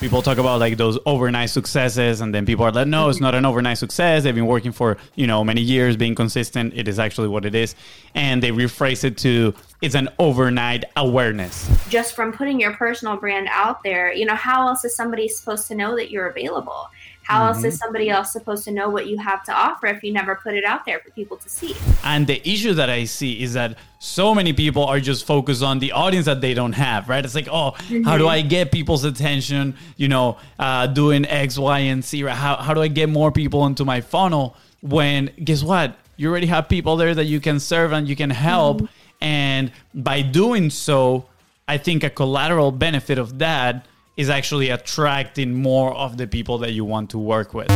people talk about like those overnight successes, and then people are like, no, it's not an overnight success. They've been working for you know many years, being consistent. It is actually what it is, and they rephrase it to it's an overnight awareness. Just from putting your personal brand out there, you know, how else is somebody supposed to know that you're available? How mm-hmm. else is mm-hmm. somebody else supposed to know what you have to offer if you never put it out there for people to see? And the issue that I see is that so many people are just focused on the audience that they don't have, right? It's like, oh, mm-hmm. how do mm-hmm. I get people's attention? You know, uh, doing X, Y, and Z. How, how do I get more people into my funnel? When guess what? You already have people there that you can serve and you can help. Mm-hmm. And by doing so, I think a collateral benefit of that is actually attracting more of the people that you want to work with.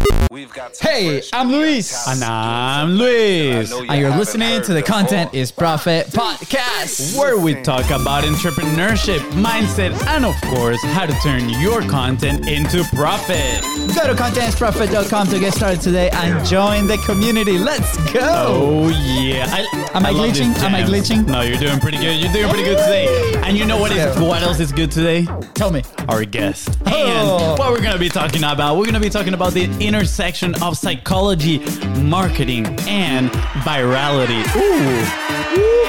Hey, I'm Luis. And I'm Luis. And you're listening to the Content is Profit podcast, where we talk about entrepreneurship, mindset, and of course, how to turn your content into profit. Go to contentisprofit.com to get started today and join the community. Let's go. Oh, yeah. I, Am I, I glitching? Am I glitching? No, you're doing pretty good. You're doing pretty good today. And you know what is what else is good today? Tell me. Our guest. Oh. And oh. what we're going to be talking about, we're going to be talking about the intersection of psychology, marketing, and virality. Ooh.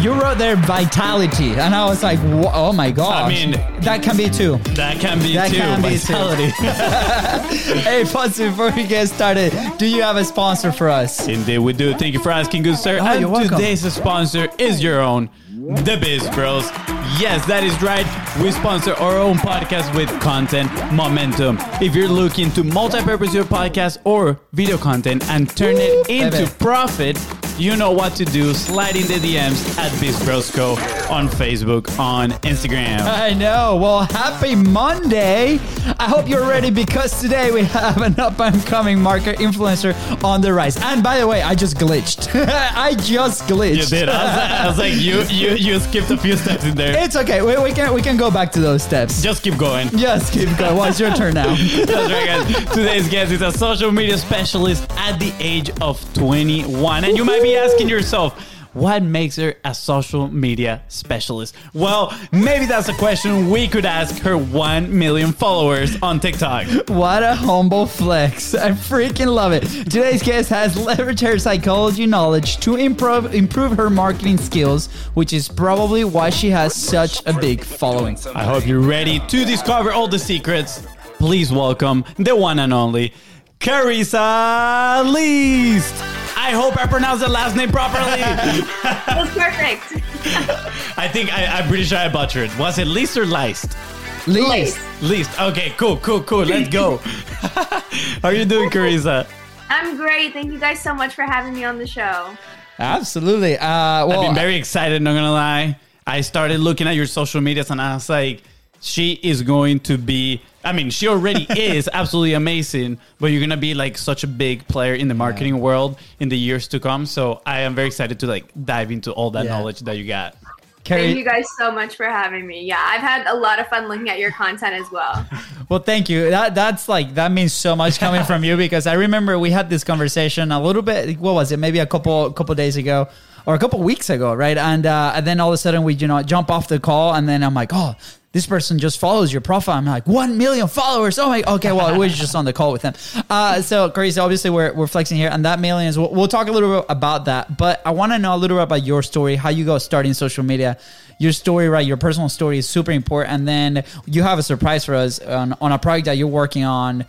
You wrote there vitality, and I was like, "Oh my god!" I mean, that can be too. That can be that too. Can be vitality. Too. hey, Fonz, before we get started, do you have a sponsor for us? Indeed, we do. Thank you for asking, good sir. Oh, and today's sponsor is your own the Biz Bros. Yes, that is right. We sponsor our own podcast with content momentum. If you're looking to multi-purpose your podcast or video content and turn it into profit, you know what to do. Slide in the DMs at BizBrosCo on Facebook, on Instagram. I know. Well, happy Monday. I hope you're ready because today we have an up and coming market influencer on the rise. And by the way, I just glitched. I just glitched. You did. I was, like, I was like, you, you, you skipped a few steps in there. It's okay. We, we can we can go back to those steps. Just keep going. Just keep going. Well, it's your turn now. That's right, guys. Today's guest is a social media specialist at the age of 21, and you might be be asking yourself, what makes her a social media specialist? Well, maybe that's a question we could ask her 1 million followers on TikTok. What a humble flex. I freaking love it. Today's guest has leveraged her psychology knowledge to improve improve her marketing skills, which is probably why she has such a big following. I hope you're ready to discover all the secrets. Please welcome the one and only Carissa Least. I hope I pronounced the last name properly. That's perfect. I think I, am pretty sure I butchered. Was it least or least? Least. Least. Okay, cool, cool, cool. Let's go. How are you doing, Carissa? I'm great. Thank you guys so much for having me on the show. Absolutely. Uh, well, I've been very excited, not gonna lie. I started looking at your social medias and I was like, she is going to be I mean, she already is absolutely amazing, but you're gonna be like such a big player in the marketing yeah. world in the years to come. So I am very excited to like dive into all that yeah. knowledge that you got. Carrie, thank you guys so much for having me. Yeah, I've had a lot of fun looking at your content as well. well, thank you. That that's like that means so much coming from you because I remember we had this conversation a little bit. What was it? Maybe a couple couple days ago or a couple weeks ago, right? And uh, and then all of a sudden we you know jump off the call and then I'm like, oh, this person just follows your profile. I'm like, one million followers. Oh my, okay, well, we're just on the call with them. Uh, so crazy. Obviously, we're, we're flexing here, and that millions. We'll, we'll talk a little bit about that. But I want to know a little bit about your story, how you go starting social media. Your story, right? Your personal story is super important. And then you have a surprise for us on, on a project that you're working on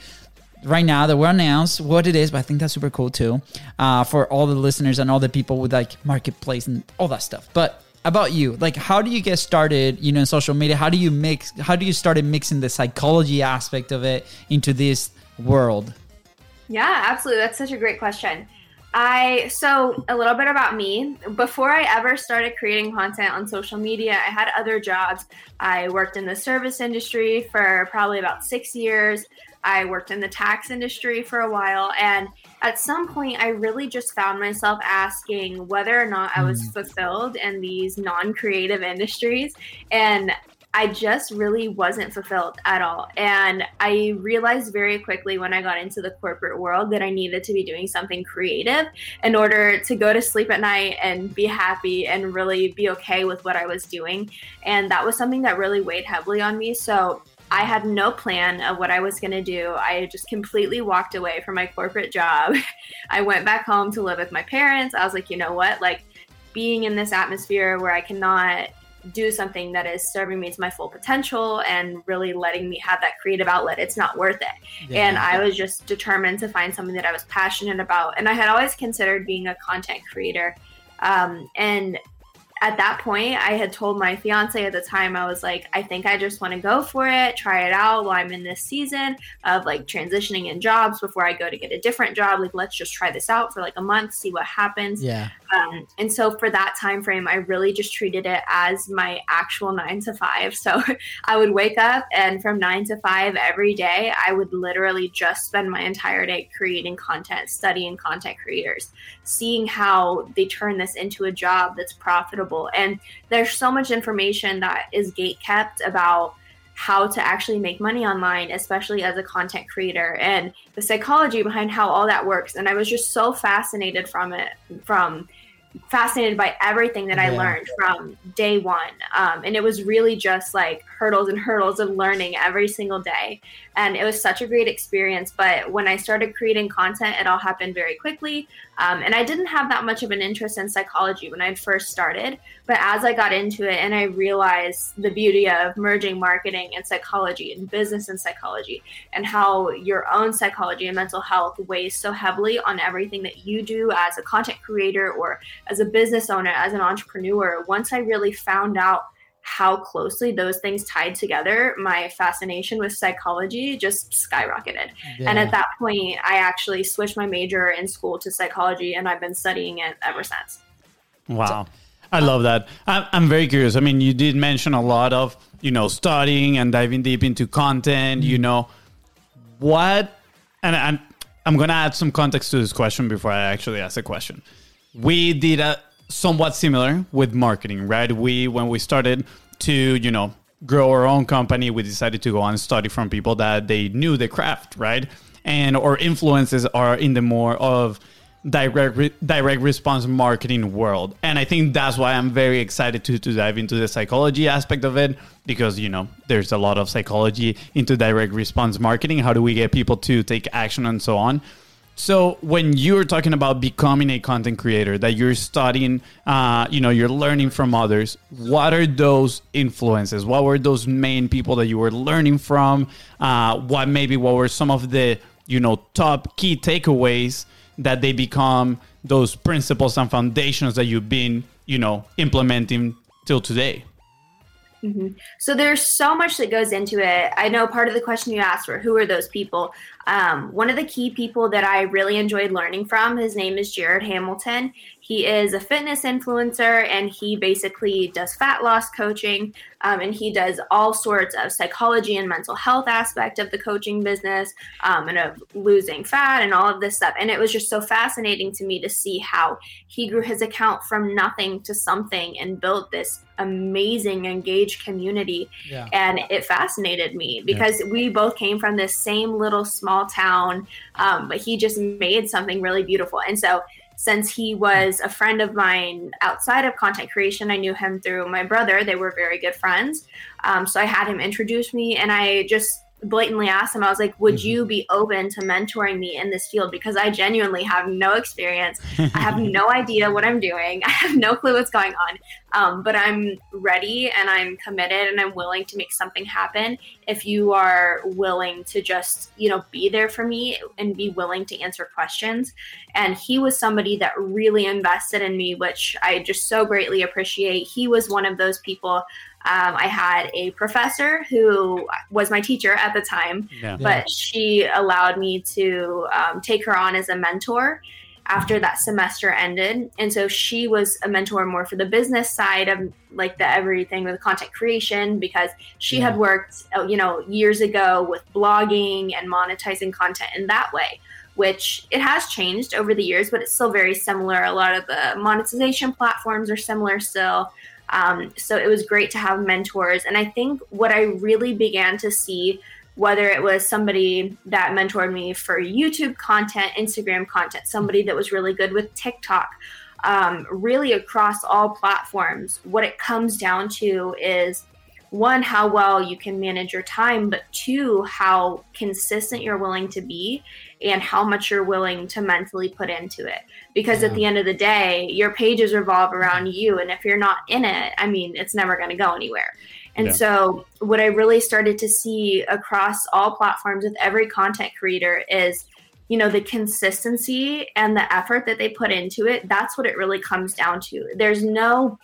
right now that we'll announce what it is, but I think that's super cool too uh, for all the listeners and all the people with like marketplace and all that stuff. But about you? Like how do you get started you know in social media? How do you mix how do you started mixing the psychology aspect of it into this world? Yeah absolutely. That's such a great question. I so a little bit about me. Before i ever started creating content on social media i had other jobs. I worked in the service industry for probably about six years. I worked in the tax industry for a while. And at some point, I really just found myself asking whether or not I was mm. fulfilled in these non creative industries. And I just really wasn't fulfilled at all. And I realized very quickly when I got into the corporate world that I needed to be doing something creative in order to go to sleep at night and be happy and really be okay with what I was doing. And that was something that really weighed heavily on me. So I had no plan of what I was going to do. I just completely walked away from my corporate job. I went back home to live with my parents. I was like, you know what? Like being in this atmosphere where I cannot do something that is serving me to my full potential and really letting me have that creative outlet, it's not worth it. Yeah. And I was just determined to find something that I was passionate about. And I had always considered being a content creator. Um, and at that point, I had told my fiance at the time, I was like, I think I just want to go for it, try it out while I'm in this season of like transitioning in jobs before I go to get a different job. Like, let's just try this out for like a month, see what happens. Yeah. Um, and so for that time frame, I really just treated it as my actual nine to five. So I would wake up and from nine to five every day, I would literally just spend my entire day creating content, studying content creators, seeing how they turn this into a job that's profitable. And there's so much information that is gate kept about how to actually make money online, especially as a content creator, and the psychology behind how all that works. And I was just so fascinated from it, from fascinated by everything that yeah. I learned from day one. Um, and it was really just like hurdles and hurdles of learning every single day. And it was such a great experience. But when I started creating content, it all happened very quickly. Um, and I didn't have that much of an interest in psychology when I first started. But as I got into it and I realized the beauty of merging marketing and psychology and business and psychology and how your own psychology and mental health weighs so heavily on everything that you do as a content creator or as a business owner, as an entrepreneur, once I really found out how closely those things tied together, my fascination with psychology just skyrocketed. Yeah. And at that point, I actually switched my major in school to psychology, and I've been studying it ever since. Wow. I love that. I'm very curious. I mean, you did mention a lot of, you know, studying and diving deep into content, you mm-hmm. know, what, and I'm, I'm going to add some context to this question before I actually ask a question. We did a, somewhat similar with marketing, right? We when we started to, you know, grow our own company, we decided to go and study from people that they knew the craft, right? And our influences are in the more of direct re- direct response marketing world and i think that's why i'm very excited to, to dive into the psychology aspect of it because you know there's a lot of psychology into direct response marketing how do we get people to take action and so on so when you're talking about becoming a content creator, that you're studying, uh, you know, you're learning from others. What are those influences? What were those main people that you were learning from? Uh, what maybe what were some of the you know top key takeaways that they become those principles and foundations that you've been you know implementing till today? Mm-hmm. So there's so much that goes into it. I know part of the question you asked were who are those people? Um, one of the key people that I really enjoyed learning from, his name is Jared Hamilton. He is a fitness influencer and he basically does fat loss coaching um, and he does all sorts of psychology and mental health aspect of the coaching business um, and of losing fat and all of this stuff. And it was just so fascinating to me to see how he grew his account from nothing to something and built this amazing engaged community yeah. and it fascinated me because yeah. we both came from this same little small town um, but he just made something really beautiful. And so since he was a friend of mine outside of content creation i knew him through my brother. They were very good friends. Um, so i had him introduce me and i just blatantly asked him, I was like, would mm-hmm. you be open to mentoring me in this field? Because I genuinely have no experience. I have no idea what I'm doing. I have no clue what's going on. Um, but I'm ready and I'm committed and I'm willing to make something happen if you are willing to just, you know, be there for me and be willing to answer questions. And he was somebody that really invested in me, which I just so greatly appreciate. He was one of those people um, I had a professor who was my teacher at the time, yeah. but she allowed me to um, take her on as a mentor after that semester ended. And so she was a mentor more for the business side of like the everything with content creation because she yeah. had worked, uh, you know, years ago with blogging and monetizing content in that way. Which it has changed over the years, but it's still very similar. A lot of the monetization platforms are similar still. Um, so it was great to have mentors. And I think what I really began to see, whether it was somebody that mentored me for YouTube content, Instagram content, somebody that was really good with TikTok, um, really across all platforms, what it comes down to is one how well you can manage your time but two how consistent you're willing to be and how much you're willing to mentally put into it because yeah. at the end of the day your pages revolve around mm-hmm. you and if you're not in it i mean it's never going to go anywhere and yeah. so what i really started to see across all platforms with every content creator is you know the consistency and the effort that they put into it that's what it really comes down to there's no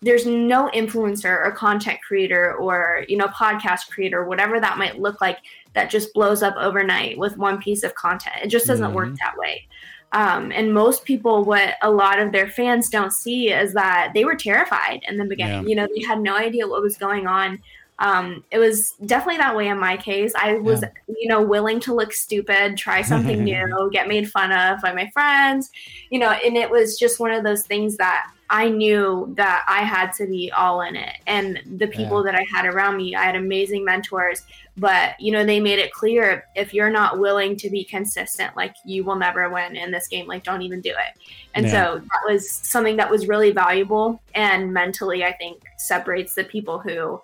there's no influencer or content creator or you know podcast creator whatever that might look like that just blows up overnight with one piece of content it just doesn't mm-hmm. work that way um, and most people what a lot of their fans don't see is that they were terrified in the beginning yeah. you know they had no idea what was going on um, it was definitely that way in my case. I was, yeah. you know, willing to look stupid, try something new, get made fun of by my friends, you know, and it was just one of those things that I knew that I had to be all in it. And the people yeah. that I had around me, I had amazing mentors, but you know, they made it clear if you're not willing to be consistent, like you will never win in this game, like don't even do it. And yeah. so that was something that was really valuable and mentally I think separates the people who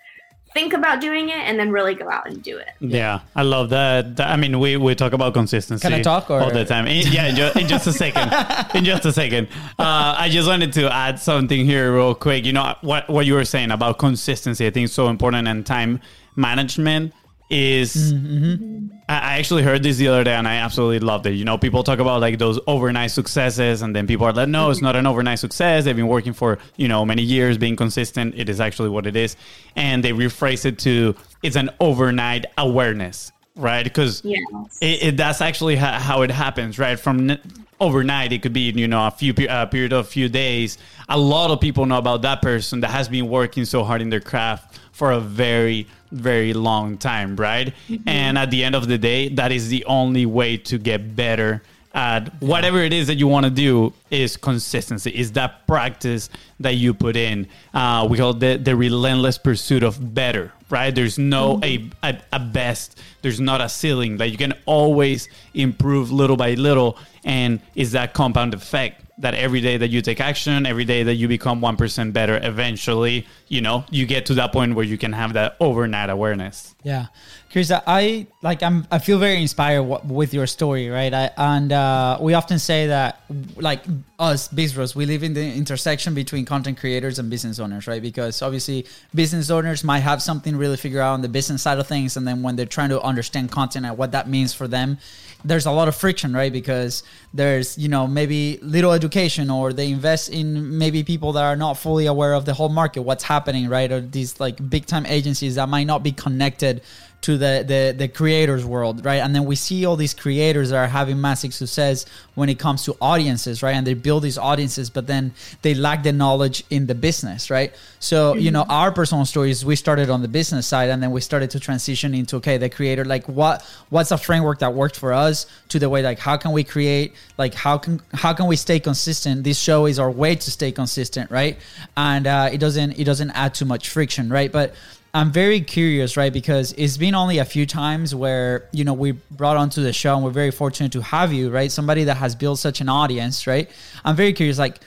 think about doing it and then really go out and do it. Yeah, I love that. I mean, we, we talk about consistency. Can I talk or? all the time? In, yeah, in just, in just, a second. in just a second. Uh, I just wanted to add something here real quick. You know what what you were saying about consistency. I think so important and time management is mm-hmm. I actually heard this the other day and I absolutely loved it. You know, people talk about like those overnight successes and then people are like, no, it's not an overnight success. They've been working for, you know, many years being consistent. It is actually what it is. And they rephrase it to it's an overnight awareness, right? Because yes. it, it, that's actually ha- how it happens, right? From n- overnight, it could be, you know, a few uh, period of a few days. A lot of people know about that person that has been working so hard in their craft for a very very long time, right? Mm-hmm. And at the end of the day, that is the only way to get better at whatever it is that you want to do is consistency is that practice that you put in uh, we call the, the relentless pursuit of better right there's no mm-hmm. a, a, a best there's not a ceiling that you can always improve little by little and is that compound effect that every day that you take action, every day that you become 1% better, eventually, you know, you get to that point where you can have that overnight awareness. Yeah. Chris, I like, I'm, I feel very inspired w- with your story, right? I, and uh, we often say that, like us, Biz Bros, we live in the intersection between content creators and business owners, right? Because obviously, business owners might have something really figure out on the business side of things. And then when they're trying to understand content and what that means for them, there's a lot of friction, right? Because there's, you know, maybe little education or they invest in maybe people that are not fully aware of the whole market, what's happening, right? Or these like big time agencies that might not be connected to the, the the creators world right? And then we see all these creators that are having massive success when it comes to audiences right? And they build these audiences but then they lack the knowledge in the business right? So you know our personal stories we started on the business side and then we started to transition into okay the creator like what what's a framework that worked for us to the way like how can we create like how can how can we stay consistent? This show is our way to stay consistent right? And uh, it doesn't it doesn't add too much friction right? But I'm very curious, right? Because it's been only a few times where, you know, we brought onto the show and we're very fortunate to have you, right? Somebody that has built such an audience, right? I'm very curious, like,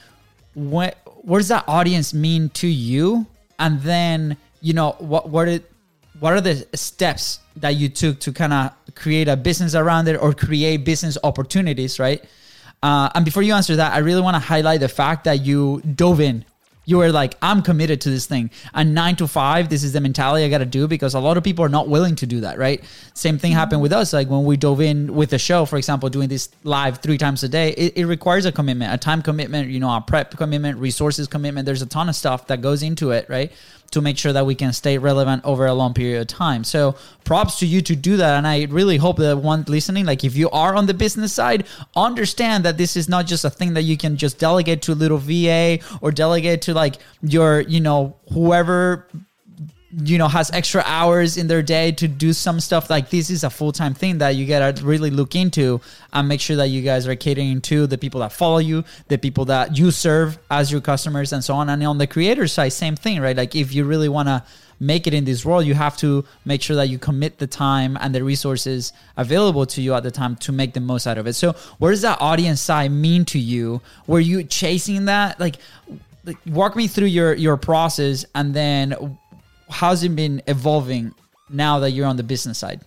what, what does that audience mean to you? And then, you know, what, what it, what are the steps that you took to kind of create a business around it or create business opportunities, right? Uh, and before you answer that, I really want to highlight the fact that you dove in you were like, I'm committed to this thing. And nine to five, this is the mentality I got to do because a lot of people are not willing to do that, right? Same thing mm-hmm. happened with us. Like when we dove in with the show, for example, doing this live three times a day, it, it requires a commitment, a time commitment, you know, a prep commitment, resources commitment. There's a ton of stuff that goes into it, right? To make sure that we can stay relevant over a long period of time. So props to you to do that. And I really hope that one listening, like if you are on the business side, understand that this is not just a thing that you can just delegate to a little VA or delegate to like your, you know, whoever you know has extra hours in their day to do some stuff like this is a full-time thing that you gotta really look into and make sure that you guys are catering to the people that follow you the people that you serve as your customers and so on. And on the creator side same thing right? Like if you really want to make it in this world you have to make sure that you commit the time and the resources available to you at the time to make the most out of it. So what does that audience side mean to you? Were you chasing that? Like, like walk me through your your process and then how's it been evolving now that you're on the business side?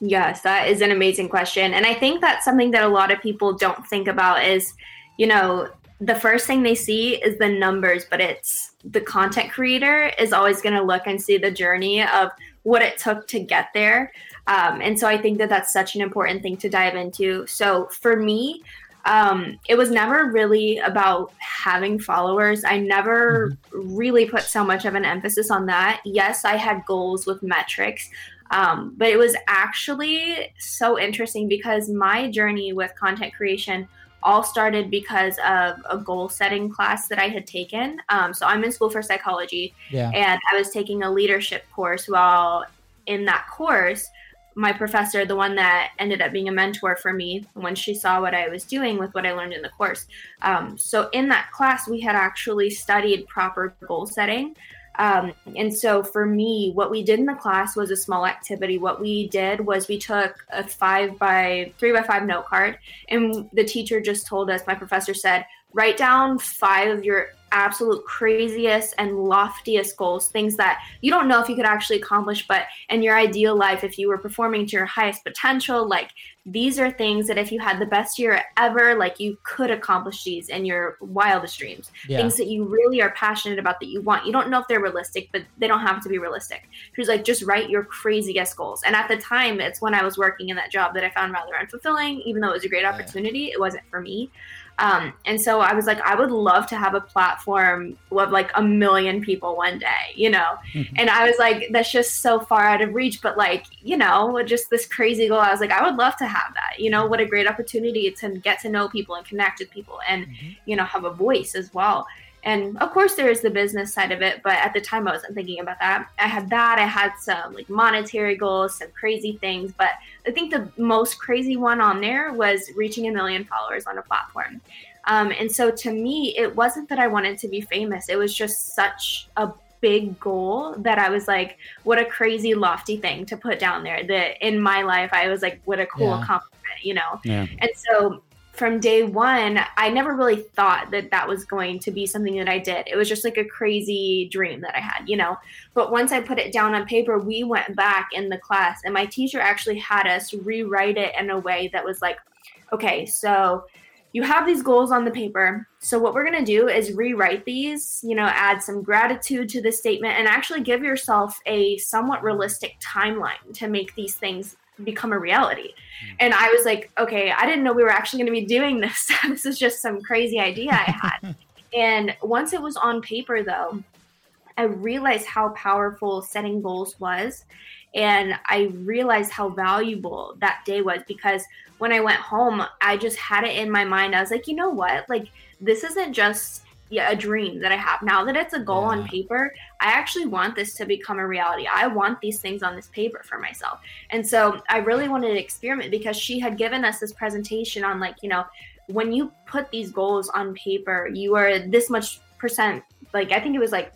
Yes, that is an amazing question. And I think that's something that a lot of people don't think about is, you know, the first thing they see is the numbers, but it's the content creator is always going to look and see the journey of what it took to get there. Um, and so I think that that's such an important thing to dive into. So for me, um, it was never really about having followers. I never mm-hmm. really put so much of an emphasis on that. Yes, I had goals with metrics, um, but it was actually so interesting because my journey with content creation all started because of a goal setting class that I had taken. Um, so I'm in school for psychology, yeah. and I was taking a leadership course. While in that course, my professor, the one that ended up being a mentor for me when she saw what I was doing with what I learned in the course. Um, so in that class, we had actually studied proper goal setting. Um, and so for me, what we did in the class was a small activity. What we did was we took a five by three by five note card, and the teacher just told us, my professor said, write down five of your absolute craziest and loftiest goals, things that you don't know if you could actually accomplish, but in your ideal life, if you were performing to your highest potential, like these are things that if you had the best year ever, like you could accomplish these in your wildest dreams. Yeah. Things that you really are passionate about that you want. You don't know if they're realistic, but they don't have to be realistic. She was like, just write your craziest goals. And at the time, it's when I was working in that job that I found rather unfulfilling, even though it was a great opportunity, it wasn't for me. Um, and so I was like, I would love to have a platform of like a million people one day, you know? Mm-hmm. And I was like, that's just so far out of reach. But like, you know, just this crazy goal. I was like, I would love to have that. You know, what a great opportunity to get to know people and connect with people and, mm-hmm. you know, have a voice as well. And of course, there is the business side of it, but at the time, I wasn't thinking about that. I had that. I had some like monetary goals, some crazy things, but I think the most crazy one on there was reaching a million followers on a platform. Um, and so to me, it wasn't that I wanted to be famous. It was just such a big goal that I was like, what a crazy lofty thing to put down there. That in my life, I was like, what a cool yeah. accomplishment, you know? Yeah. And so from day one, I never really thought that that was going to be something that I did. It was just like a crazy dream that I had, you know. But once I put it down on paper, we went back in the class, and my teacher actually had us rewrite it in a way that was like, okay, so you have these goals on the paper. So what we're going to do is rewrite these, you know, add some gratitude to the statement and actually give yourself a somewhat realistic timeline to make these things become a reality. Mm. And I was like, okay, I didn't know we were actually going to be doing this. this is just some crazy idea I had. and once it was on paper, though, I realized how powerful setting goals was. And I realized how valuable that day was because when I went home, I just had it in my mind. I was like, you know what? Like, this isn't just yeah, a dream that I have. Now that it's a goal yeah. on paper, I actually want this to become a reality. I want these things on this paper for myself. And so I really wanted to experiment because she had given us this presentation on like, you know, when you put these goals on paper, you are this much percent like I think it was like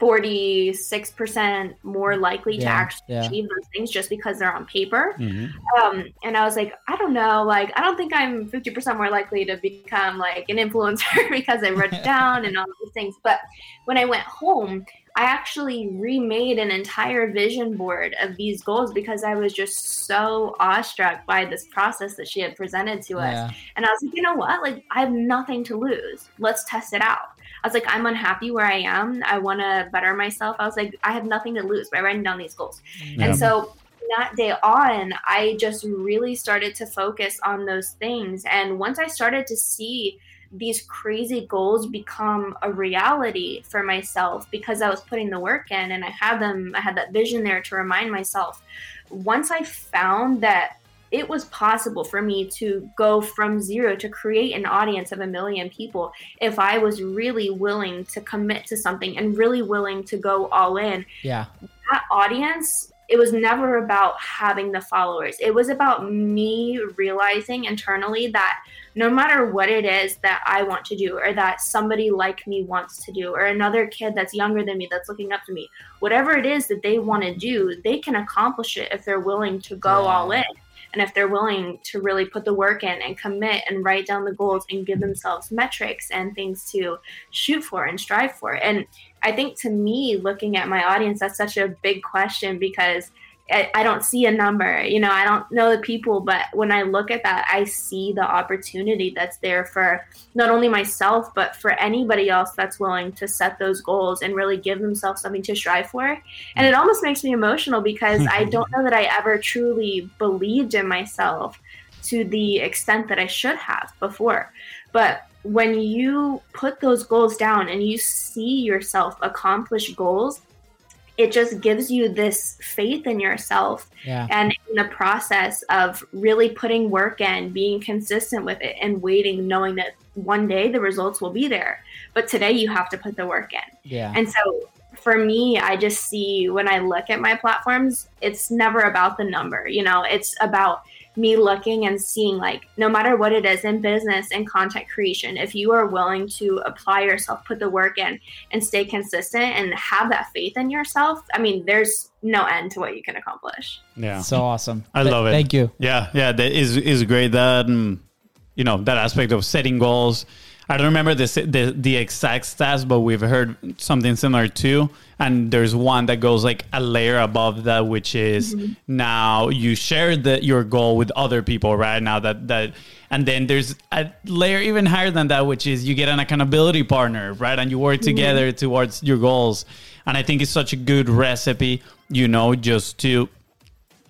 46% more likely yeah, to actually yeah. achieve those things just because they're on paper. Mm-hmm. Um, and I was like, I don't know, like, I don't think I'm 50% more likely to become like an influencer because I wrote it down and all these things. But when I went home, I actually remade an entire vision board of these goals because I was just so awestruck by this process that she had presented to us. Yeah. And I was like, you know what? Like, I have nothing to lose. Let's test it out. I was like, I'm unhappy where I am. I want to better myself. I was like, I have nothing to lose by writing down these goals. Yeah. And so that day on, I just really started to focus on those things. And once I started to see these crazy goals become a reality for myself because I was putting the work in and I had them, I had that vision there to remind myself. Once I found that it was possible for me to go from zero to create an audience of a million people if I was really willing to commit to something and really willing to go all in. Yeah. That audience, it was never about having the followers. It was about me realizing internally that no matter what it is that I want to do or that somebody like me wants to do or another kid that's younger than me that's looking up to me, whatever it is that they want to do, they can accomplish it if they're willing to go yeah. all in and if they're willing to really put the work in and commit and write down the goals and give themselves metrics and things to shoot for and strive for. And I think to me, looking at my audience, that's such a big question because I, don't see a number. You know, I don't know the people, but when I look at that, I see the opportunity that's there for not only myself, but for anybody else that's willing to set those goals and really give themselves something to strive for. And it almost makes me emotional because I don't know that I ever truly believed in myself to the extent that I should have before. But when you put those goals down and you see yourself accomplish goals, it just gives you this faith in yourself Yeah. and in the process of really putting work in, being consistent with it, and waiting, knowing that one day the results will be there. But today you have to put the work in. Yeah. And so for me, I just see when I look at my platforms, it's never about the number. You know, it's about me looking and seeing like no matter what it is in business and content creation, if you are willing to apply yourself, put the work in, and stay consistent and have that faith in yourself, I mean, there's no end to what you can accomplish. Yeah. so awesome. I Th- love it. Thank you. Yeah, yeah, that is is great. That um, you know that aspect of setting goals. I don't remember the the, the exact stats, but we've heard something similar too. And there's one that goes like a layer above that, which is mm-hmm. now you share the, your goal with other people, right? Now that that, and then there's a layer even higher than that, which is you get an accountability partner, right? And you work mm-hmm. together towards your goals. And I think it's such a good recipe, you know, just to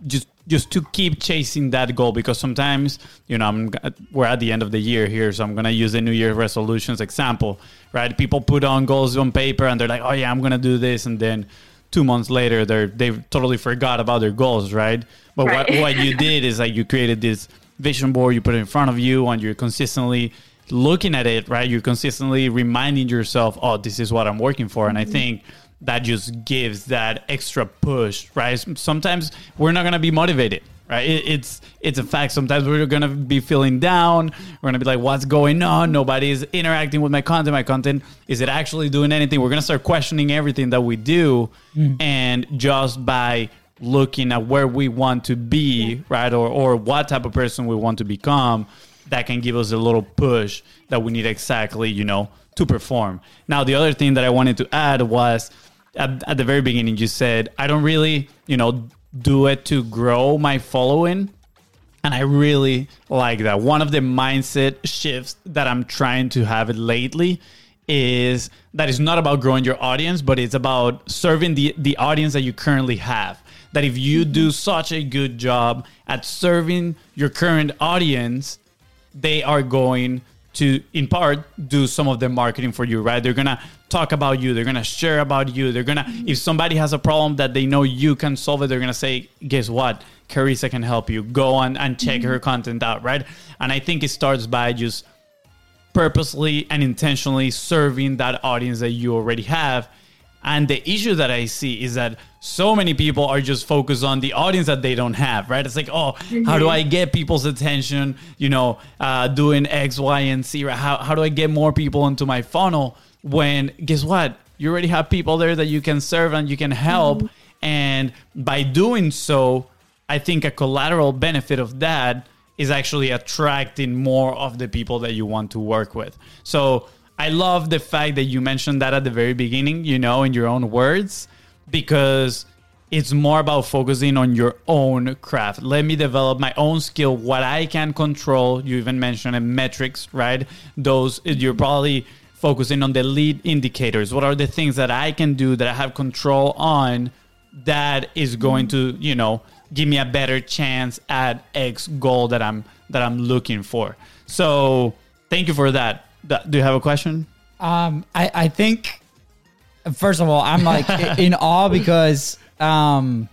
just just to keep chasing that goal because sometimes you know I'm we're at the end of the year here so I'm gonna use the New Year resolutions example right? People put on goals on paper and they're like oh yeah I'm gonna do this and then two months later they're they've totally forgot about their goals right? But what, Right. what you did is like you created this vision board you put it in front of you and you're consistently looking at it right? You're consistently reminding yourself oh this is what I'm working for and I mm-hmm. think that just gives that extra push, right? Sometimes we're not gonna be motivated, right? It, it's it's a fact. Sometimes we're gonna be feeling down. We're gonna be like, "What's going on? Nobody's interacting with my content. My content is it actually doing anything?" We're gonna start questioning everything that we do, mm. and just by looking at where we want to be, right, or or what type of person we want to become, that can give us a little push that we need exactly, you know, to perform. Now, the other thing that I wanted to add was at, at the very beginning, you said, I don't really, you know, do it to grow my following. And I really like that. One of the mindset shifts that I'm trying to have lately is that it's not about growing your audience, but it's about serving the, the audience that you currently have. That if you do mm-hmm. such a good job at serving your current audience, they are going to in part do some of the marketing for you right? They're gonna talk about you they're gonna share about you they're gonna mm-hmm. if somebody has a problem that they know you can solve it they're gonna say guess what? Carissa can help you. Go on and check mm-hmm. her content out right? And i think it starts by just purposely and intentionally serving that audience that you already have. And the issue that I see is that so many people are just focused on the audience that they don't have, right? It's like, oh, how do I get people's attention? You know, uh, doing X, Y, and Z. Right? How, how do I get more people into my funnel? When guess what? You already have people there that you can serve and you can help. And by doing so, I think a collateral benefit of that is actually attracting more of the people that you want to work with. So I love the fact that you mentioned that at the very beginning, you know, in your own words, because it's more about focusing on your own craft. Let me develop my own skill, what I can control. You even mentioned metrics, right? Those you're probably focusing on the lead indicators. What are the things that I can do that I have control on that is going to, you know, give me a better chance at X goal that I'm that I'm looking for. So thank you for that. Th- Do you have a question? Um, I, I think, first of all, I'm like in awe because um,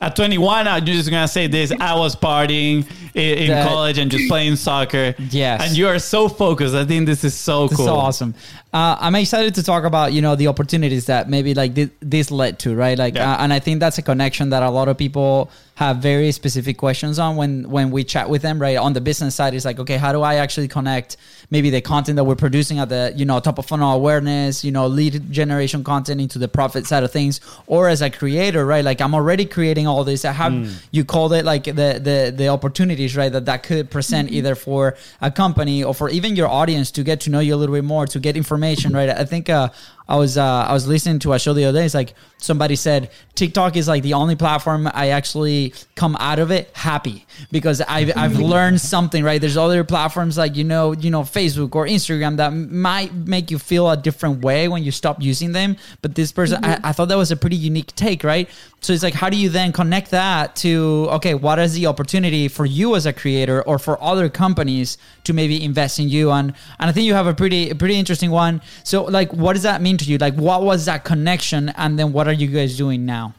At 21, I'm just gonna say this: I was partying in, in That- college and just playing soccer. Yes. and you are so focused. I think this is so This cool. is so awesome. Uh, I'm excited to talk about you know the opportunities that maybe like thi- this led to, right? Like, Yeah. uh, and I think that's a connection that a lot of people have very specific questions on when when we chat with them. Right on the business side, it's like, okay, how do I actually connect maybe the content that we're producing at the you know top of funnel awareness, you know, lead generation content into the profit side of things, or as a creator, right? Like I'm already creating all this. I have mm. you called it like the the the opportunities, right? That that could present mm-hmm. either for a company or for even your audience to get to know you a little bit more, to get information, right? I think uh, I was uh, I was listening to a show the other day. It's like somebody said TikTok is like the only platform I actually come out of it happy because I've I've learned something. Right? There's other platforms like you know you know Facebook or Instagram that might make you feel a different way when you stop using them. But this person, mm-hmm. I, I thought that was a pretty unique take, right? So it's like, how do you then connect that to okay, what is the opportunity for you as a creator or for other companies to maybe invest in you? And and I think you have a pretty pretty interesting one. So like, what does that mean? to you? Like, what was that connection? And then what are you guys doing now?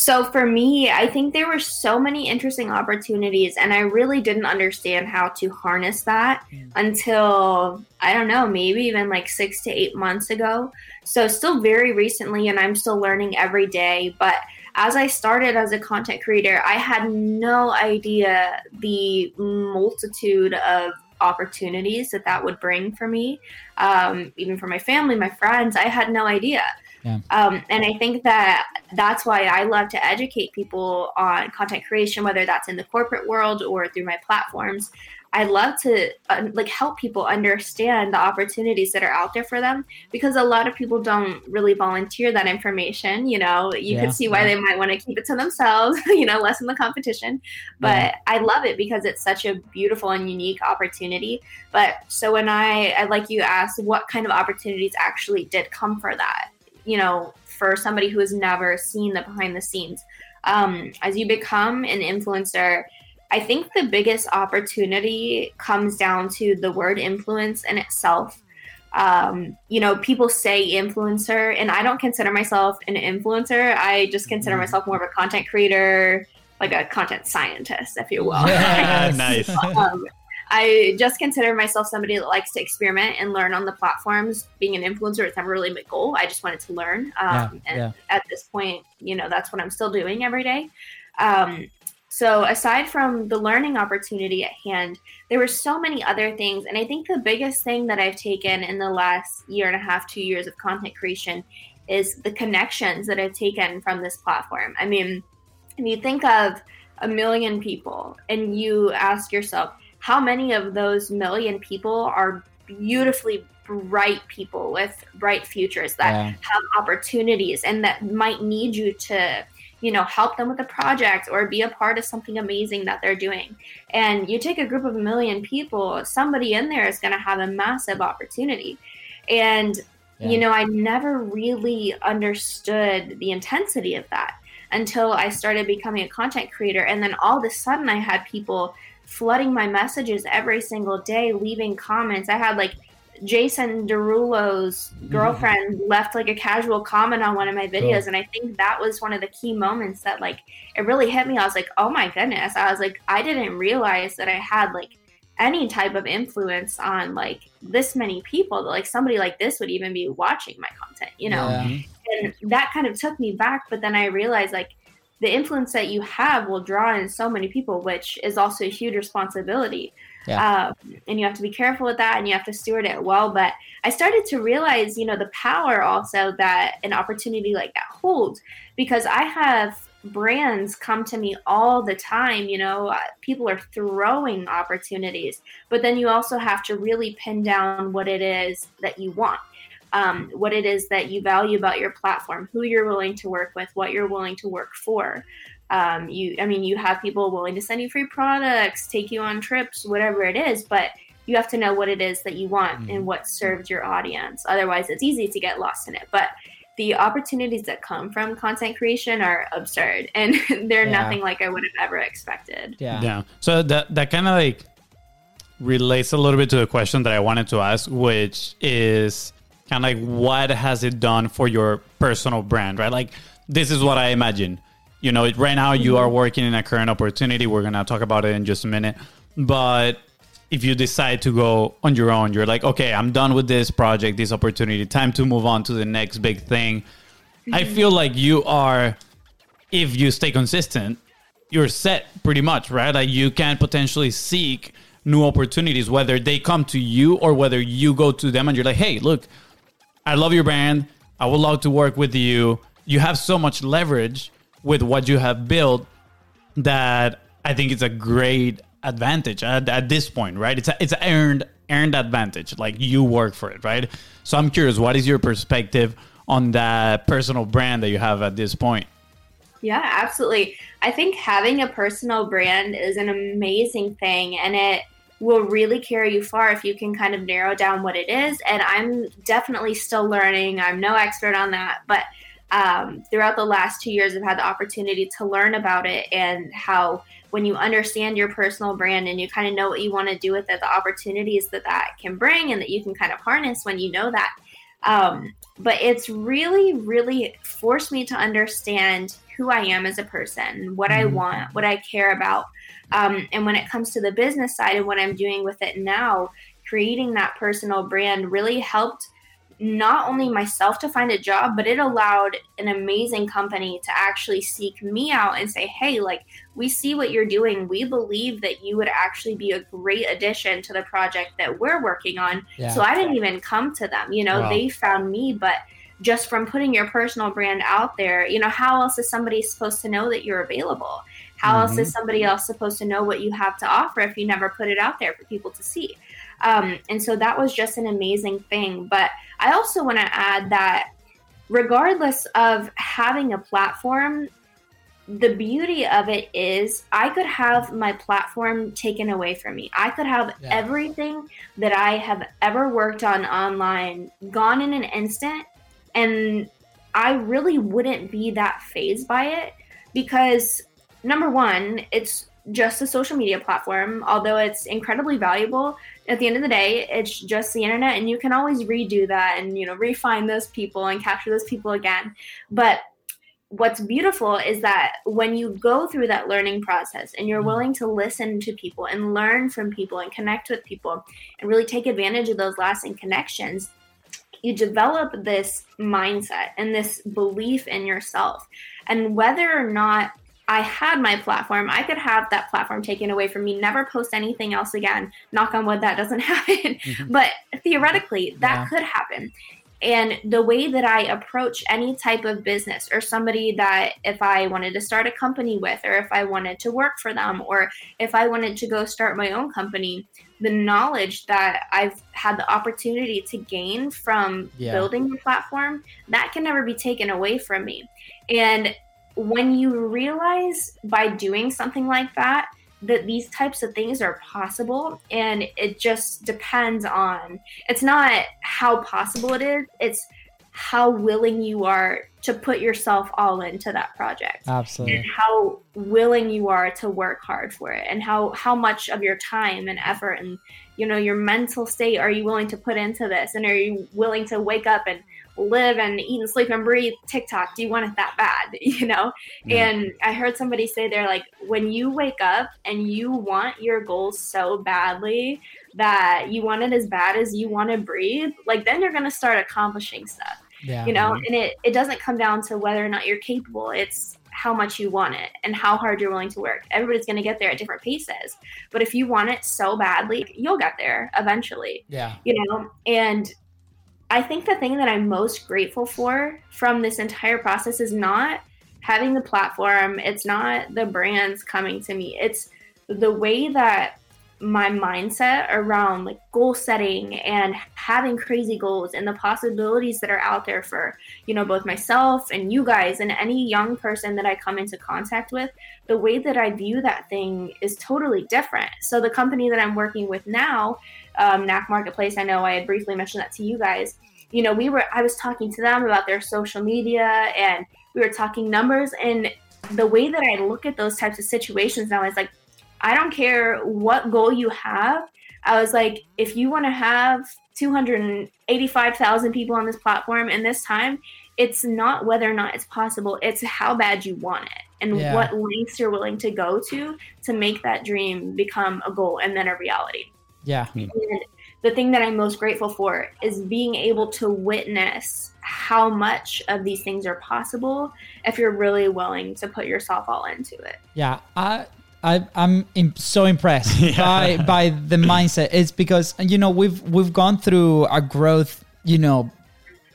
So for me, I think there were so many interesting opportunities, and I really didn't understand how to harness that until I don't know, maybe even like six to eight months ago. So still very recently, and I'm still learning every day. But as I started as a content creator, I had no idea the multitude of opportunities that that would bring for me, um, even for my family, my friends. I had no idea. Yeah. Um, and I think that that's why I love to educate people on content creation, whether that's in the corporate world or through my platforms, I love to uh, like help people understand the opportunities that are out there for them because a lot of people don't really volunteer that information. You know, you yeah, can see why yeah. they might want to keep it to themselves. You know, lessen the competition. But yeah. I love it because it's such a beautiful and unique opportunity. But so when I, I like you asked, what kind of opportunities actually did come for that? You know, for somebody who has never seen the behind the scenes. Um, as you become an influencer I think the biggest opportunity comes down to the word influence in itself. Um, you know, people say influencer, and I don't consider myself an influencer. I just consider mm-hmm. myself more of a content creator, like a content scientist, if you will. Yeah, nice. Um, I just consider myself somebody that likes to experiment and learn on the platforms. Being an influencer, it's never really my goal. I just wanted to learn. Um, yeah, and yeah. at this point, you know, that's what I'm still doing every day. Um, so, aside from the learning opportunity at hand, there were so many other things. And I think the biggest thing that I've taken in the last year and a half, two years of content creation is the connections that I've taken from this platform. I mean, if you think of a million people and you ask yourself, how many of those million people are beautifully bright people with bright futures that yeah. have opportunities and that might need you to you know help them with a project or be a part of something amazing that they're doing and you take a group of a million people somebody in there is going to have a massive opportunity and yeah. you know i never really understood the intensity of that until i started becoming a content creator and then all of a sudden i had people flooding my messages every single day leaving comments i had like Jason Derulo's mm-hmm. girlfriend mm-hmm. left like a casual comment on one of my videos, cool. and I think that was one of the key moments that like it really hit me. I was like, oh my goodness! I was like, I didn't realize that I had like any type of influence on like this many people that like somebody like this would even be watching my content, you know? Yeah. And that kind of took me back, but then I realized like the influence that you have will draw in so many people, which is also a huge responsibility. Yeah. Um, and you have to be careful with that and you have to steward it well. But I started to realize, you know, the power also that an opportunity like that holds because I have brands come to me all the time. You know, uh, people are throwing opportunities, but then you also have to really pin down what it is that you want. Um, what it is that you value about your platform, who you're willing to work with, what you're willing to work for. Um, you i mean you have people willing to send you free products take you on trips whatever it is but you have to know what it is that you want mm. and what serves your audience. Otherwise it's easy to get lost in it. But the opportunities that come from content creation are absurd and they're yeah. nothing like i would have ever expected. Yeah. Yeah. So that that kind of like relates a little bit to the question that i wanted to ask which is kind of like what has it done for your personal brand right like this is what i imagine you know, right now you are working in a current opportunity. We're gonna talk about it in just a minute. But if you decide to go on your own, you're like, okay, I'm done with this project, this opportunity. Time to move on to the next big thing. I mm-hmm. feel like you are if you stay consistent, you're set pretty much, right? Like you can potentially seek new opportunities, whether they come to you or whether you go to them and you're like, hey, look, I love your brand. I would love to work with you. You have so much leverage with what you have built that I think it's a great advantage at, at this point, right? It's a, it's earned earned advantage. Like you work for it, right? So I'm curious, what is your perspective on that personal brand that you have at this point? Yeah, absolutely. I think having a personal brand is an amazing thing and it will really carry you far if you can kind of narrow down what it is. And I'm definitely still learning. I'm no expert on that, but um, throughout the last two years, I've had the opportunity to learn about it and how when you understand your personal brand and you kind of know what you want to do with it, the opportunities that that can bring and that you can kind of harness when you know that. Um, but it's really, really forced me to understand who I am as a person, what I mm-hmm. want, what I care about. Um, and when it comes to the business side and what I'm doing with it now, creating that personal brand really helped not only myself to find a job, but it allowed an amazing company to actually seek me out and say, hey, like, we see what you're doing. We believe that you would actually be a great addition to the project that we're working on. Yeah. So I didn't even come to them. You know, wow. they found me, but just from putting your personal brand out there, you know, how else is somebody supposed to know that you're available? How mm-hmm. else is somebody else supposed to know what you have to offer if you never put it out there for people to see? Um, and so that was just an amazing thing. But I also want to add that regardless of having a platform, the beauty of it is I could have my platform taken away from me. I could have yeah. everything that I have ever worked on online gone in an instant. And I really wouldn't be that phased by it because, number one, it's just a social media platform, although it's incredibly valuable. At the end of the day, it's just the internet, and you can always redo that and you know refine those people and capture those people again. But what's beautiful is that when you go through that learning process and you're mm-hmm. willing to listen to people and learn from people and connect with people and really take advantage of those lasting connections, you develop this mindset and this belief in yourself. And whether or not I had my platform, I could have that platform taken away from me, never post anything else again. Knock on wood, that doesn't happen. Mm-hmm. But theoretically, that yeah. could happen. And the way that I approach any type of business or somebody that if I wanted to start a company with, or if I wanted to work for them, or if I wanted to go start my own company, the knowledge that I've had the opportunity to gain from yeah. building the platform, that can never be taken away from me. And when you realize by doing something like that that these types of things are possible and it just depends on it's not how possible it is it's how willing you are to put yourself all into that project. Absolutely. And how willing you are to work hard for it and how how much of your time and effort and you know your mental state are you willing to put into this? And are you willing to wake up and live and eat and sleep and breathe TikTok. Do you want it that bad? You know? Yeah. And I heard somebody say they're like, when you wake up and you want your goals so badly that you want it as bad as you want to breathe, like then you're gonna start accomplishing stuff. Yeah. You know, mm-hmm. and it, it doesn't come down to whether or not you're capable. It's how much you want it and how hard you're willing to work. Everybody's going to get there at different paces. But if you want it so badly, you'll get there eventually. Yeah. You know, and I think the thing that I'm most grateful for from this entire process is not having the platform, it's not the brands coming to me. It's the way that my mindset around like goal setting and having crazy goals and the possibilities that are out there for you know both myself and you guys and any young person that I come into contact with the way that I view that thing is totally different so the company that I'm working with now um, KNAQ Marketplace. I know I had briefly mentioned that to you guys. You know, we were I was talking to them about their social media and we were talking numbers and the way that I look at those types of situations now is like, I don't care what goal you have. I was like, if you want to have 285,000 people on this platform in this time, it's not whether or not it's possible, it's how bad you want it and yeah. what lengths you're willing to go to to make that dream become a goal and then a reality. Yeah. Hmm. And the thing that I'm most grateful for is being able to witness how much of these things are possible if you're really willing to put yourself all into it. Yeah, I I, I'm im- so impressed Yeah. by by the mindset. It's because you know we've we've gone through a growth, you know,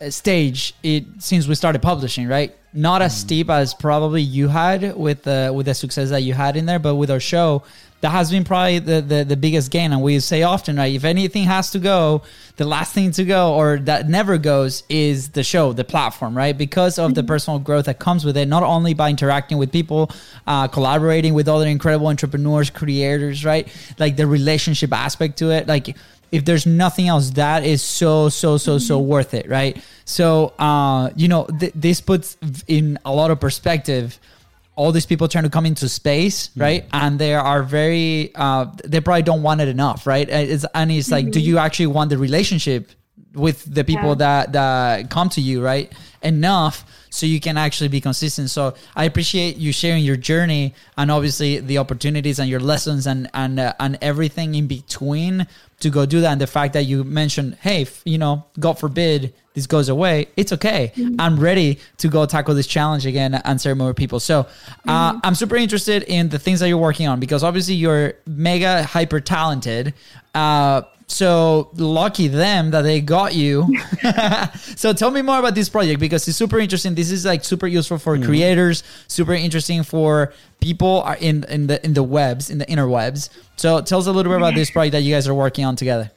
uh, stage it since we started publishing, right? Not as steep as probably you had with the with the success that you had in there, but with our show, that has been probably the, the the biggest gain. And we say often, right? If anything has to go, the last thing to go or that never goes is the show, the platform, right? Because of the personal growth that comes with it, not only by interacting with people, uh, collaborating with other incredible entrepreneurs, creators, right? Like the relationship aspect to it, like if there's nothing else that is so so so so worth it right so uh you know th- this puts in a lot of perspective all these people trying to come into space right? And they are very uh they probably don't want it enough right? Uh, it's, and it's like do you actually want the relationship with the people Yeah. that that come to you right? Enough so you can actually be consistent. So i appreciate you sharing your journey and obviously the opportunities and your lessons and and uh, and everything in between to go do that. And the fact that you mentioned hey f- you know god forbid this goes away it's okay. I'm ready to go tackle this challenge again and serve more people. So uh, i'm super interested in the things that you're working on because obviously you're mega hyper talented uh, so lucky them that they got you. so tell me more about this project because it's super interesting. This is like super useful for creators, super interesting for people are in in the in the webs, in the interwebs. So tell us a little bit about this project that you guys are working on together.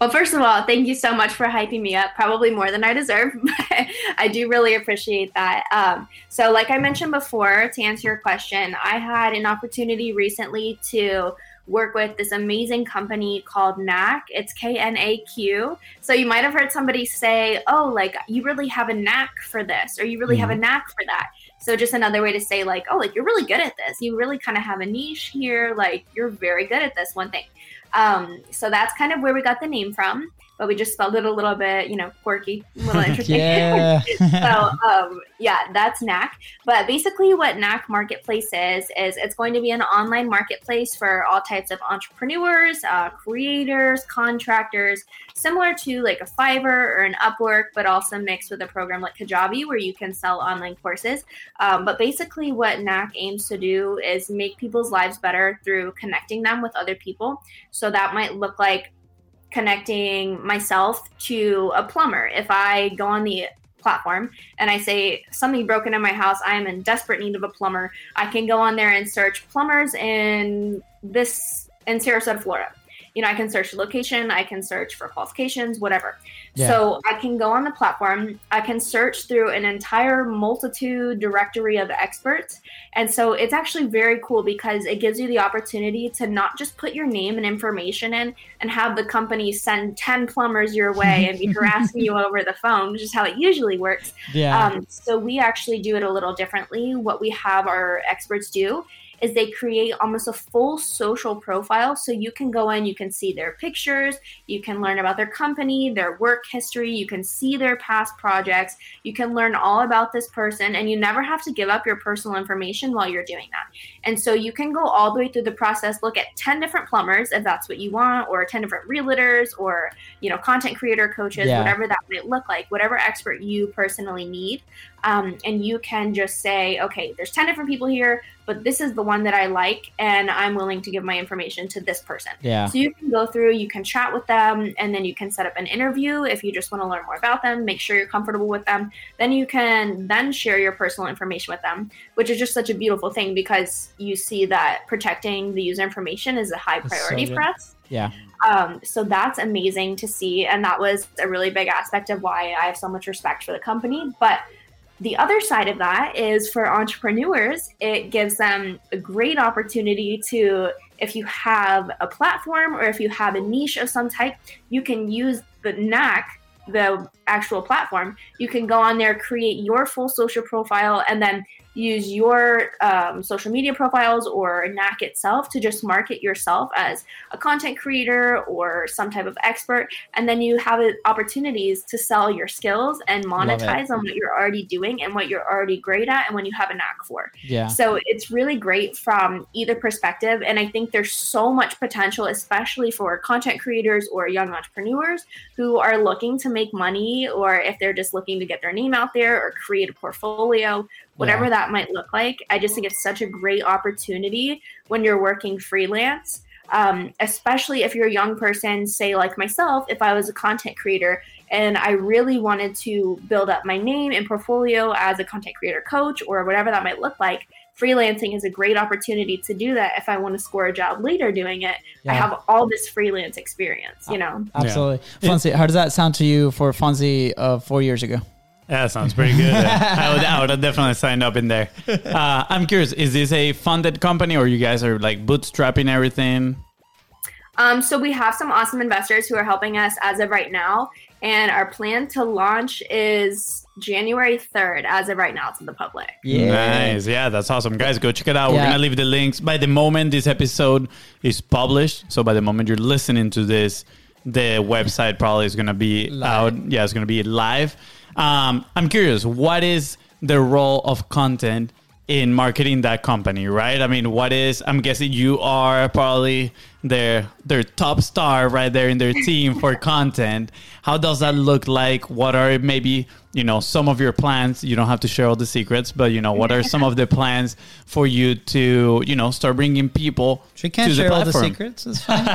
Well, first of all, thank you so much for hyping me up, probably more than I deserve, but I do really appreciate that. Um, so, like I mentioned before, to answer your question, I had an opportunity recently to work with this amazing company called KNAQ. It's K N A Q. So, you might have heard somebody say, Oh, like you really have a knack for this, or you really have a knack for that. So, just another way to say, like, Oh, like you're really good at this. You really kind of have a niche here. Like, you're very good at this one thing. Um, so that's kind of where we got the name from, but we just spelled it a little bit, you know, quirky, a little interesting. Yeah. so um, yeah, that's KNAQ. But basically, what KNAQ Marketplace is is it's going to be an online marketplace for all types of entrepreneurs, uh, creators, contractors, similar to like a Fiverr or an Upwork, but also mixed with a program like Kajabi where you can sell online courses. Um, but basically, what KNAQ aims to do is make people's lives better through connecting them with other people. So that might look like connecting myself to a plumber. If I go on the platform and I say something broken in my house, I am in desperate need of a plumber, I can go on there and search plumbers in this in Sarasota, Florida. You know, I can search location, I can search for qualifications, whatever. Yeah. So I can go on the platform, I can search through an entire multitude directory of experts. And so it's actually very cool because it gives you the opportunity to not just put your name and information in and have the company send 10 plumbers your way and be harassing you over the phone, which is how it usually works. Yeah. Um, so we actually do it a little differently. What we have our experts do is they create almost a full social profile. So you can go in, you can see their pictures, you can learn about their company, their work history, you can see their past projects, you can learn all about this person, and you never have to give up your personal information while you're doing that. And so you can go all the way through the process, look at 10 different plumbers if that's what you want, or 10 different realtors, or you know, content creator coaches, Yeah. whatever that might look like, whatever expert you personally need. Um, and you can just say, okay, there's 10 different people here, but this is the one that I like, and I'm willing to give my information to this person. yeah. So you can go through, you can chat with them, and then you can set up an interview if you just want to learn more about them, make sure you're comfortable with them. Then you can then share your personal information with them, which is just such a beautiful thing because you see that protecting the user information is a high That's priority good. for us. Yeah. Um, so that's amazing to see. And that was a really big aspect of why I have so much respect for the company. But the other side of that is for entrepreneurs, it gives them a great opportunity to, if you have a platform or if you have a niche of some type, you can use the KNAQ, the actual platform. You can go on there, create your full social profile, and then use your um, social media profiles or KNAQ itself to just market yourself as a content creator or some type of expert. And then you have opportunities to sell your skills and monetize on what you're already doing and what you're already great at and when you have a knack for. Yeah. So it's really great from either perspective. And I think there's so much potential, especially for content creators or young entrepreneurs who are looking to make money or if they're just looking to get their name out there or create a portfolio whatever yeah. that might look like. I just think it's such a great opportunity when you're working freelance, um, especially if you're a young person, say like myself, if I was a content creator and I really wanted to build up my name and portfolio as a content creator coach or whatever that might look like. Freelancing is a great opportunity to do that if I want to score a job later doing it. Yeah. I have all this freelance experience, you know? Absolutely. Yeah. Fonzie, how does that sound to you for Fonzie uh, four years ago? Yeah, that sounds pretty good. I, would, I would have definitely signed up in there. Uh, I'm curious, is this a funded company or you guys are like bootstrapping everything? Um, so we have some awesome investors who are helping us as of right now, and our plan to launch is January 3rd as of right now to the public. Yeah. Nice. Yeah, that's awesome. Guys, go check it out. Yeah. We're going to leave the links by the moment this episode is published. So by the moment you're listening to this, the website probably is going to be live. out. Yeah, it's going to be live. Um, I'm curious, what is the role of content in marketing that company, right? I mean, what is? I'm guessing you are probably their their top star right there in their team for content. How does that look like? What are maybe you know some of your plans? You don't have to share all the secrets, but you know what are some of the plans for you to you know start bringing people? She can't share all the secrets. It's fine.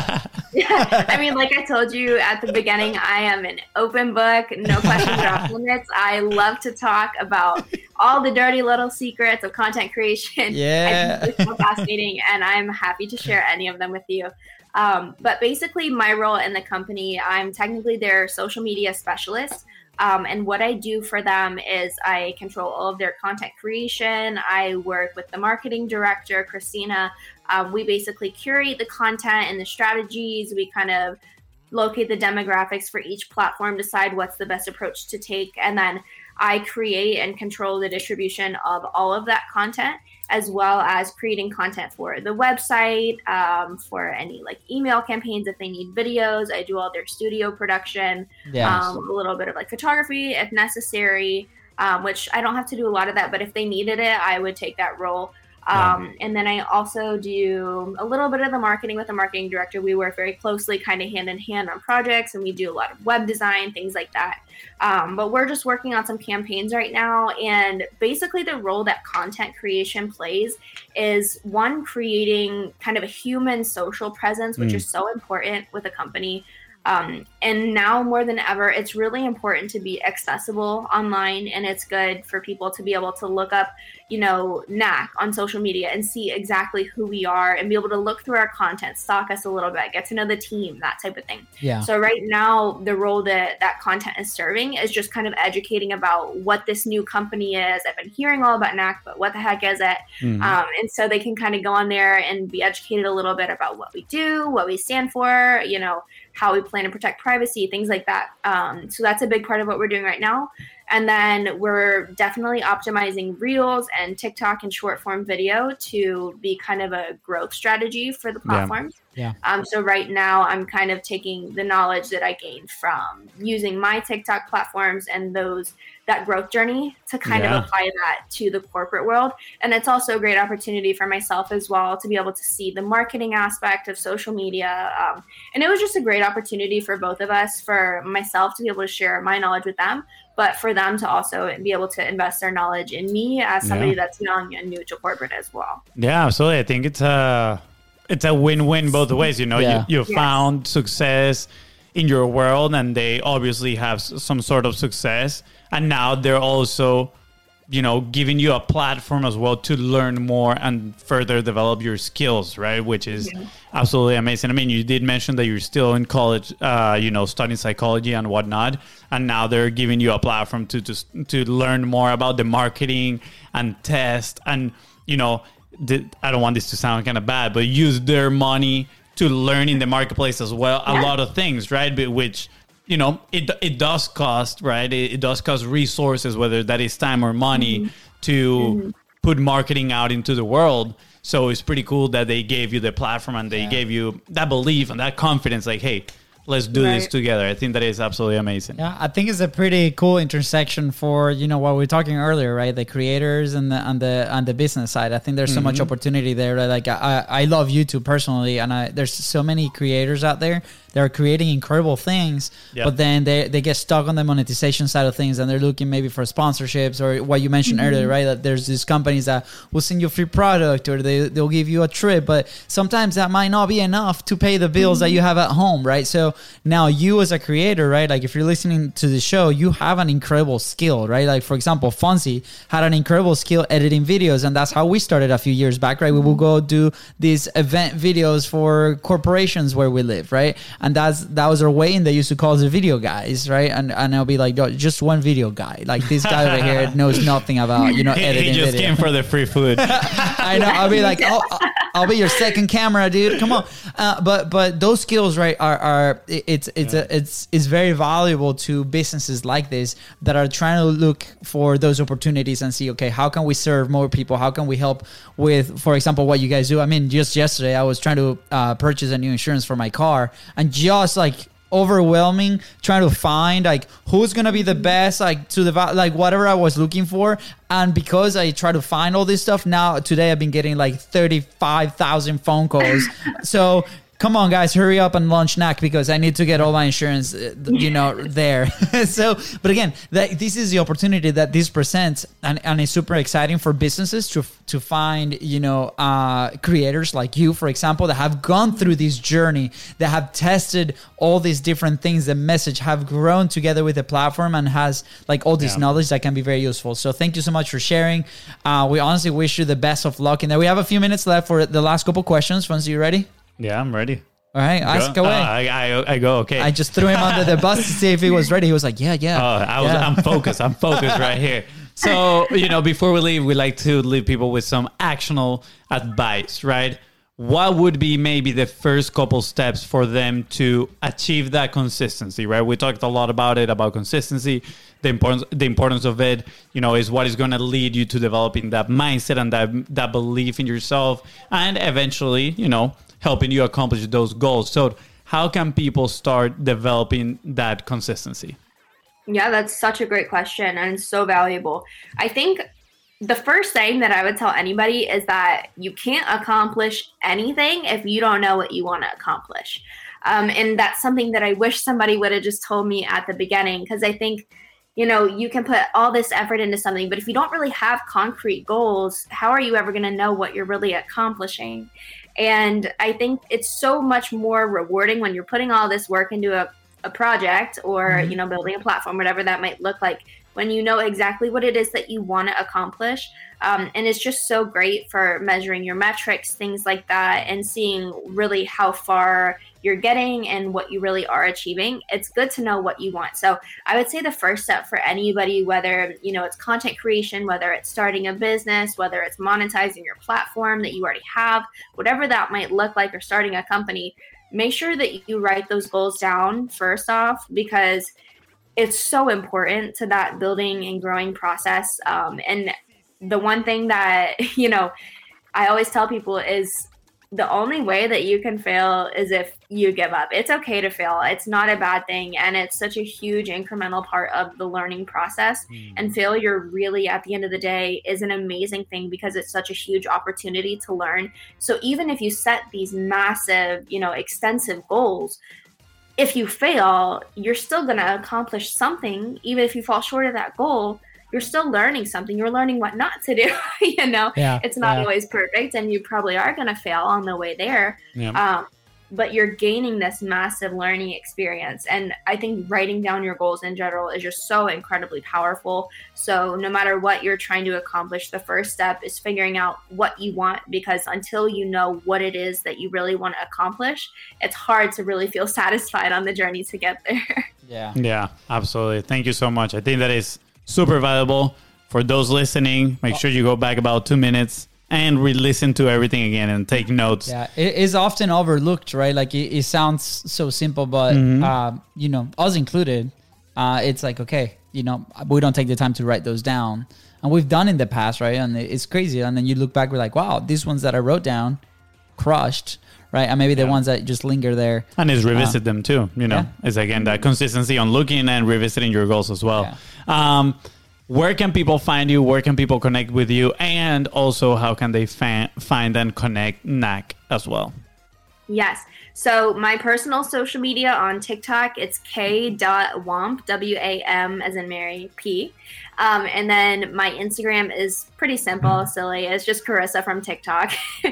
yeah, I mean, like I told you at the beginning, I am an open book, no questions or off limits. I love to talk about all the dirty little secrets of content creation. Yeah, it's so fascinating, and I'm happy to share any of them with you. Um, but basically, my role in the company, I'm technically their social media specialist. Um, and what I do for them is I control all of their content creation. I work with the marketing director, Christina. Um, we basically curate the content and the strategies. We kind of locate the demographics for each platform, decide what's the best approach to take, and then I create and control the distribution of all of that content as well as creating content for the website, um, for any like email campaigns if they need videos. I do all their studio production, um, a little bit of like photography if necessary, um, which I don't have to do a lot of that, but if they needed it, I would take that role. Um, and then I also do a little bit of the marketing with the marketing director. We work very closely, kind of hand in hand on projects, and we do a lot of web design, things like that. Um, but we're just working on some campaigns right now. And basically, the role that content creation plays is one, creating kind of a human social presence, which mm. is so important with a company. Um, and now more than ever, it's really important to be accessible online, and it's good for people to be able to look up, you know, KNAQ on social media and see exactly who we are and be able to look through our content, stalk us a little bit, get to know the team, that type of thing. Yeah. So right now, the role that that content is serving is just kind of educating about what this new company is. I've been hearing all about KNAQ, but what the heck is it? Mm-hmm. Um, and so they can kind of go on there and be educated a little bit about what we do, what we stand for, you know how we plan to protect privacy, things like that. Um, so that's a big part of what we're doing right now. And then we're definitely optimizing Reels and TikTok and short form video to be kind of a growth strategy for the platforms. Yeah. Yeah. Um, so right now, I'm kind of taking the knowledge that I gained from using my TikTok platforms and those that growth journey to kind yeah. of apply that to the corporate world. And it's also a great opportunity for myself as well to be able to see the marketing aspect of social media. Um, and it was just a great opportunity for both of us, for myself to be able to share my knowledge with them, but for them to also be able to invest their knowledge in me as somebody yeah. that's young and new to corporate as well. Yeah, absolutely. I think it's a it's a win-win both ways. You know, yeah. you you yes. found success in your world, and they obviously have some sort of success and now they're also you know giving you a platform as well to learn more and further develop your skills right which is yeah. absolutely amazing i mean you did mention that you're still in college uh, you know studying psychology and whatnot and now they're giving you a platform to to, to learn more about the marketing and test and you know the, i don't want this to sound kind of bad but use their money to learn in the marketplace as well a lot of things right but which you know it it does cost right it, it, does cost resources whether that is time or money mm-hmm. to mm-hmm. put marketing out into the world. So it's pretty cool that they gave you the platform and they Yeah. gave you that belief and that confidence. Like, hey, let's do this together. I think that is absolutely amazing. Yeah, I think it's a pretty cool intersection for you know what we were talking earlier, right? The creators and the and the and the business side. I think there's so much Mm-hmm. opportunity there. That, like I, I love YouTube personally, and I there's so many creators out there that are creating incredible things, Yeah. but then they they get stuck on the monetization side of things, and they're looking maybe for sponsorships or what you mentioned mm-hmm. earlier, right? That there's these companies that will send you a free product or they they'll give you a trip, but sometimes that might not be enough to pay the bills that mm-hmm. you have at home, right? So now you as a creator, right? Like if you're listening to the show, you have an incredible skill, right? Like for example, Fonzie had an incredible skill editing videos, and that's how we started a few years back, right? We will mm-hmm. go do these event videos for corporations where we live, right? And that's that was our way in. They used to call us the video guys, right? And and I'll be like, just one video guy. Like this guy over here knows nothing about you know He, editing he just video. came for the free food. I know. I'll be like, oh, uh, I'll be your second camera, dude. Come on. Uh, but but those skills, right, are are it's it's a, it's it's very valuable to businesses like this that are trying to look for those opportunities and see, okay, how can we serve more people? How can we help with, for example, what you guys do? I mean, just yesterday I was trying to uh, purchase a new insurance for my car, and just like overwhelming trying to find like who's gonna be the best like to the like whatever i was looking for. And because i try to find all this stuff now today i've been getting like 35000 phone calls. So come on guys hurry up and launch KNAQ because i need to get all my insurance uh, you know there. So but again that this is the opportunity that this presents and, and it's super exciting for businesses to to find you know uh, creators like you for example that have gone through this journey that have tested all these different things the message have grown together with the platform and has like all this Yeah. knowledge that can be very useful. So thank you so much for sharing. Uh, we honestly wish you the best of luck in there we have a few minutes left for the last couple questions. Fonzie, you ready yeah, I'm ready. all right ask away Uh, I, I, I go, okay. I just threw him under the bus to see if he was ready. He was like, "Yeah, yeah." Oh, I was, yeah. I'm focused. I'm focused right here. So, you know, before we leave, we like to leave people with some actionable advice, right? What would be maybe the first couple steps for them to achieve that consistency, right? We talked a lot about it, about consistency, the importance, the importance of it, you know, is what is going to lead you to developing that mindset and that, that belief in yourself and eventually, you know, helping you accomplish those goals. So, how can people start developing that consistency? Yeah, that's such a great question and so valuable. I think the first thing that I would tell anybody is that you can't accomplish anything if you don't know what you want to accomplish. Um, and that's something that I wish somebody would have just told me at the beginning because I think, you know, you can put all this effort into something, but if you don't really have concrete goals, how are you ever going to know what you're really accomplishing? And I think it's so much more rewarding when you're putting all this work into a a project or mm-hmm. you know building a platform whatever that might look like when you know exactly what it is that you want to accomplish. Um, and it's just so great for measuring your metrics things like that and seeing really how far you're getting and what you really are achieving. It's good to know what you want. So i would say the first step for anybody whether you know it's content creation whether it's starting a business whether it's monetizing your platform that you already have whatever that might look like or starting a company make sure that you write those goals down first off because it's so important to that building and growing process um, and the one thing that you know i always tell people is the only way that you can fail is if you give up. It's okay to fail. It's not a bad thing and it's such a huge incremental part of the learning process. And failure really at the end of the day is an amazing thing because it's such a huge opportunity to learn. So even if you set these massive you know extensive goals if you fail you're still going to accomplish something even if you fall short of that goal you're still learning something you're learning what not to do you know Yeah, it's not yeah. always perfect and you probably are going to fail on the way there Yeah. um, but you're gaining this massive learning experience and i think writing down your goals in general is just so incredibly powerful so no matter what you're trying to accomplish the first step is figuring out what you want because until you know what it is that you really want to accomplish it's hard to really feel satisfied on the journey to get there yeah. Yeah, absolutely. Thank you so much. I think that is super valuable for those listening. Make sure you go back about two minutes and re-listen to everything again and take notes. Yeah, it is often overlooked, right? Like it, it sounds so simple, but uh, you know, us included, uh, it's like okay, you know, we don't take the time to write those down. and we've done in the past, right? And it's crazy. And then you look back, we're like, wow, these ones that I wrote down crushed, right? And maybe the Yeah. ones that just linger there. And is revisit them too. You know, Yeah. it's again that consistency on looking and revisiting your goals as well. Um, where can people find you? Where can people connect with you? And also, how can they fa- find and connect KNAQ as well? Yes. So my personal social media on TikTok, it's k.wamp, W-A-M as in Mary, P. Um, and then my Instagram is pretty simple, silly. It's just Carissa from TikTok.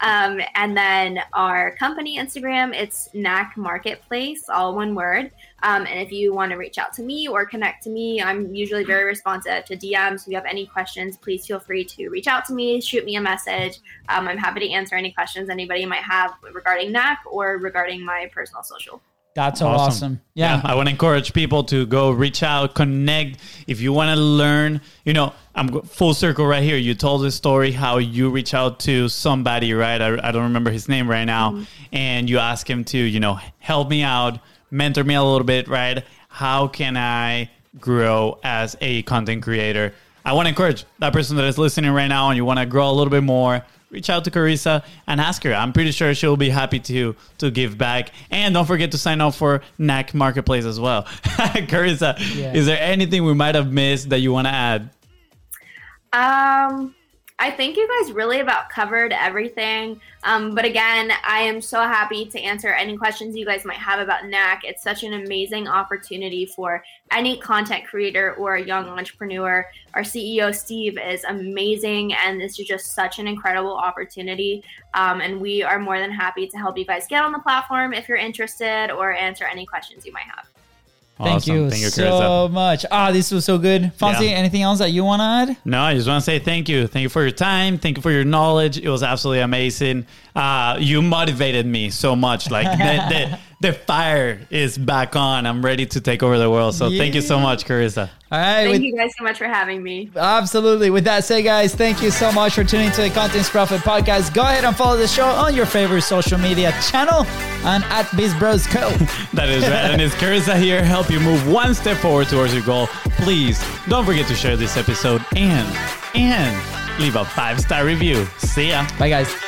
um, and then our company Instagram, it's KNAQ Marketplace, all one word. Um, and if you want to reach out to me or connect to me, I'm usually very responsive to DMs. If you have any questions, please feel free to reach out to me, shoot me a message. Um, I'm happy to answer any questions anybody might have regarding KNAQ or regarding my personal social. That's so awesome. Yeah. I want to encourage people to go reach out, connect. If you want to learn, you know, I'm full circle right here. You told the story how you reach out to somebody, right? I, I don't remember his name right now. And you ask him to, you know, help me out, mentor me a little bit, right? How can I grow as a content creator? I want to encourage that person that is listening right now and you want to grow a little bit more. Reach out to Carissa and ask her. I'm pretty sure she'll be happy to to give back. And don't forget to sign up for KNAQ Marketplace as well. Carissa, Yeah. is there anything we might have missed that you want to add? Um, I think you guys really about covered everything. Um, but again, I am so happy to answer any questions you guys might have about KNAQ. It's such an amazing opportunity for any content creator or a young entrepreneur. Our CEO, Steve, is amazing, and this is just such an incredible opportunity. Um, and we are more than happy to help you guys get on the platform if you're interested or answer any questions you might have. Thank Awesome. you Thank you, so much. Ah, this was so good. Fonzie, Yeah. anything else that you want to add? No, I just want to say thank you. Thank you for your time. Thank you for your knowledge. It was absolutely amazing. Uh, you motivated me so much. Like the, the, the fire is back on. I'm ready to take over the world. So thank you so much, Carissa. All right. Thank with- you guys so much for having me. Absolutely. With that said, guys, thank you so much for tuning to the Contents Profit Podcast. Go ahead and follow the show on your favorite social media channel and at Biz Bros Co. That is right. and it's Carissa here, help you move one step forward towards your goal. Please don't forget to share this episode and and leave a five star review. See ya. Bye, guys.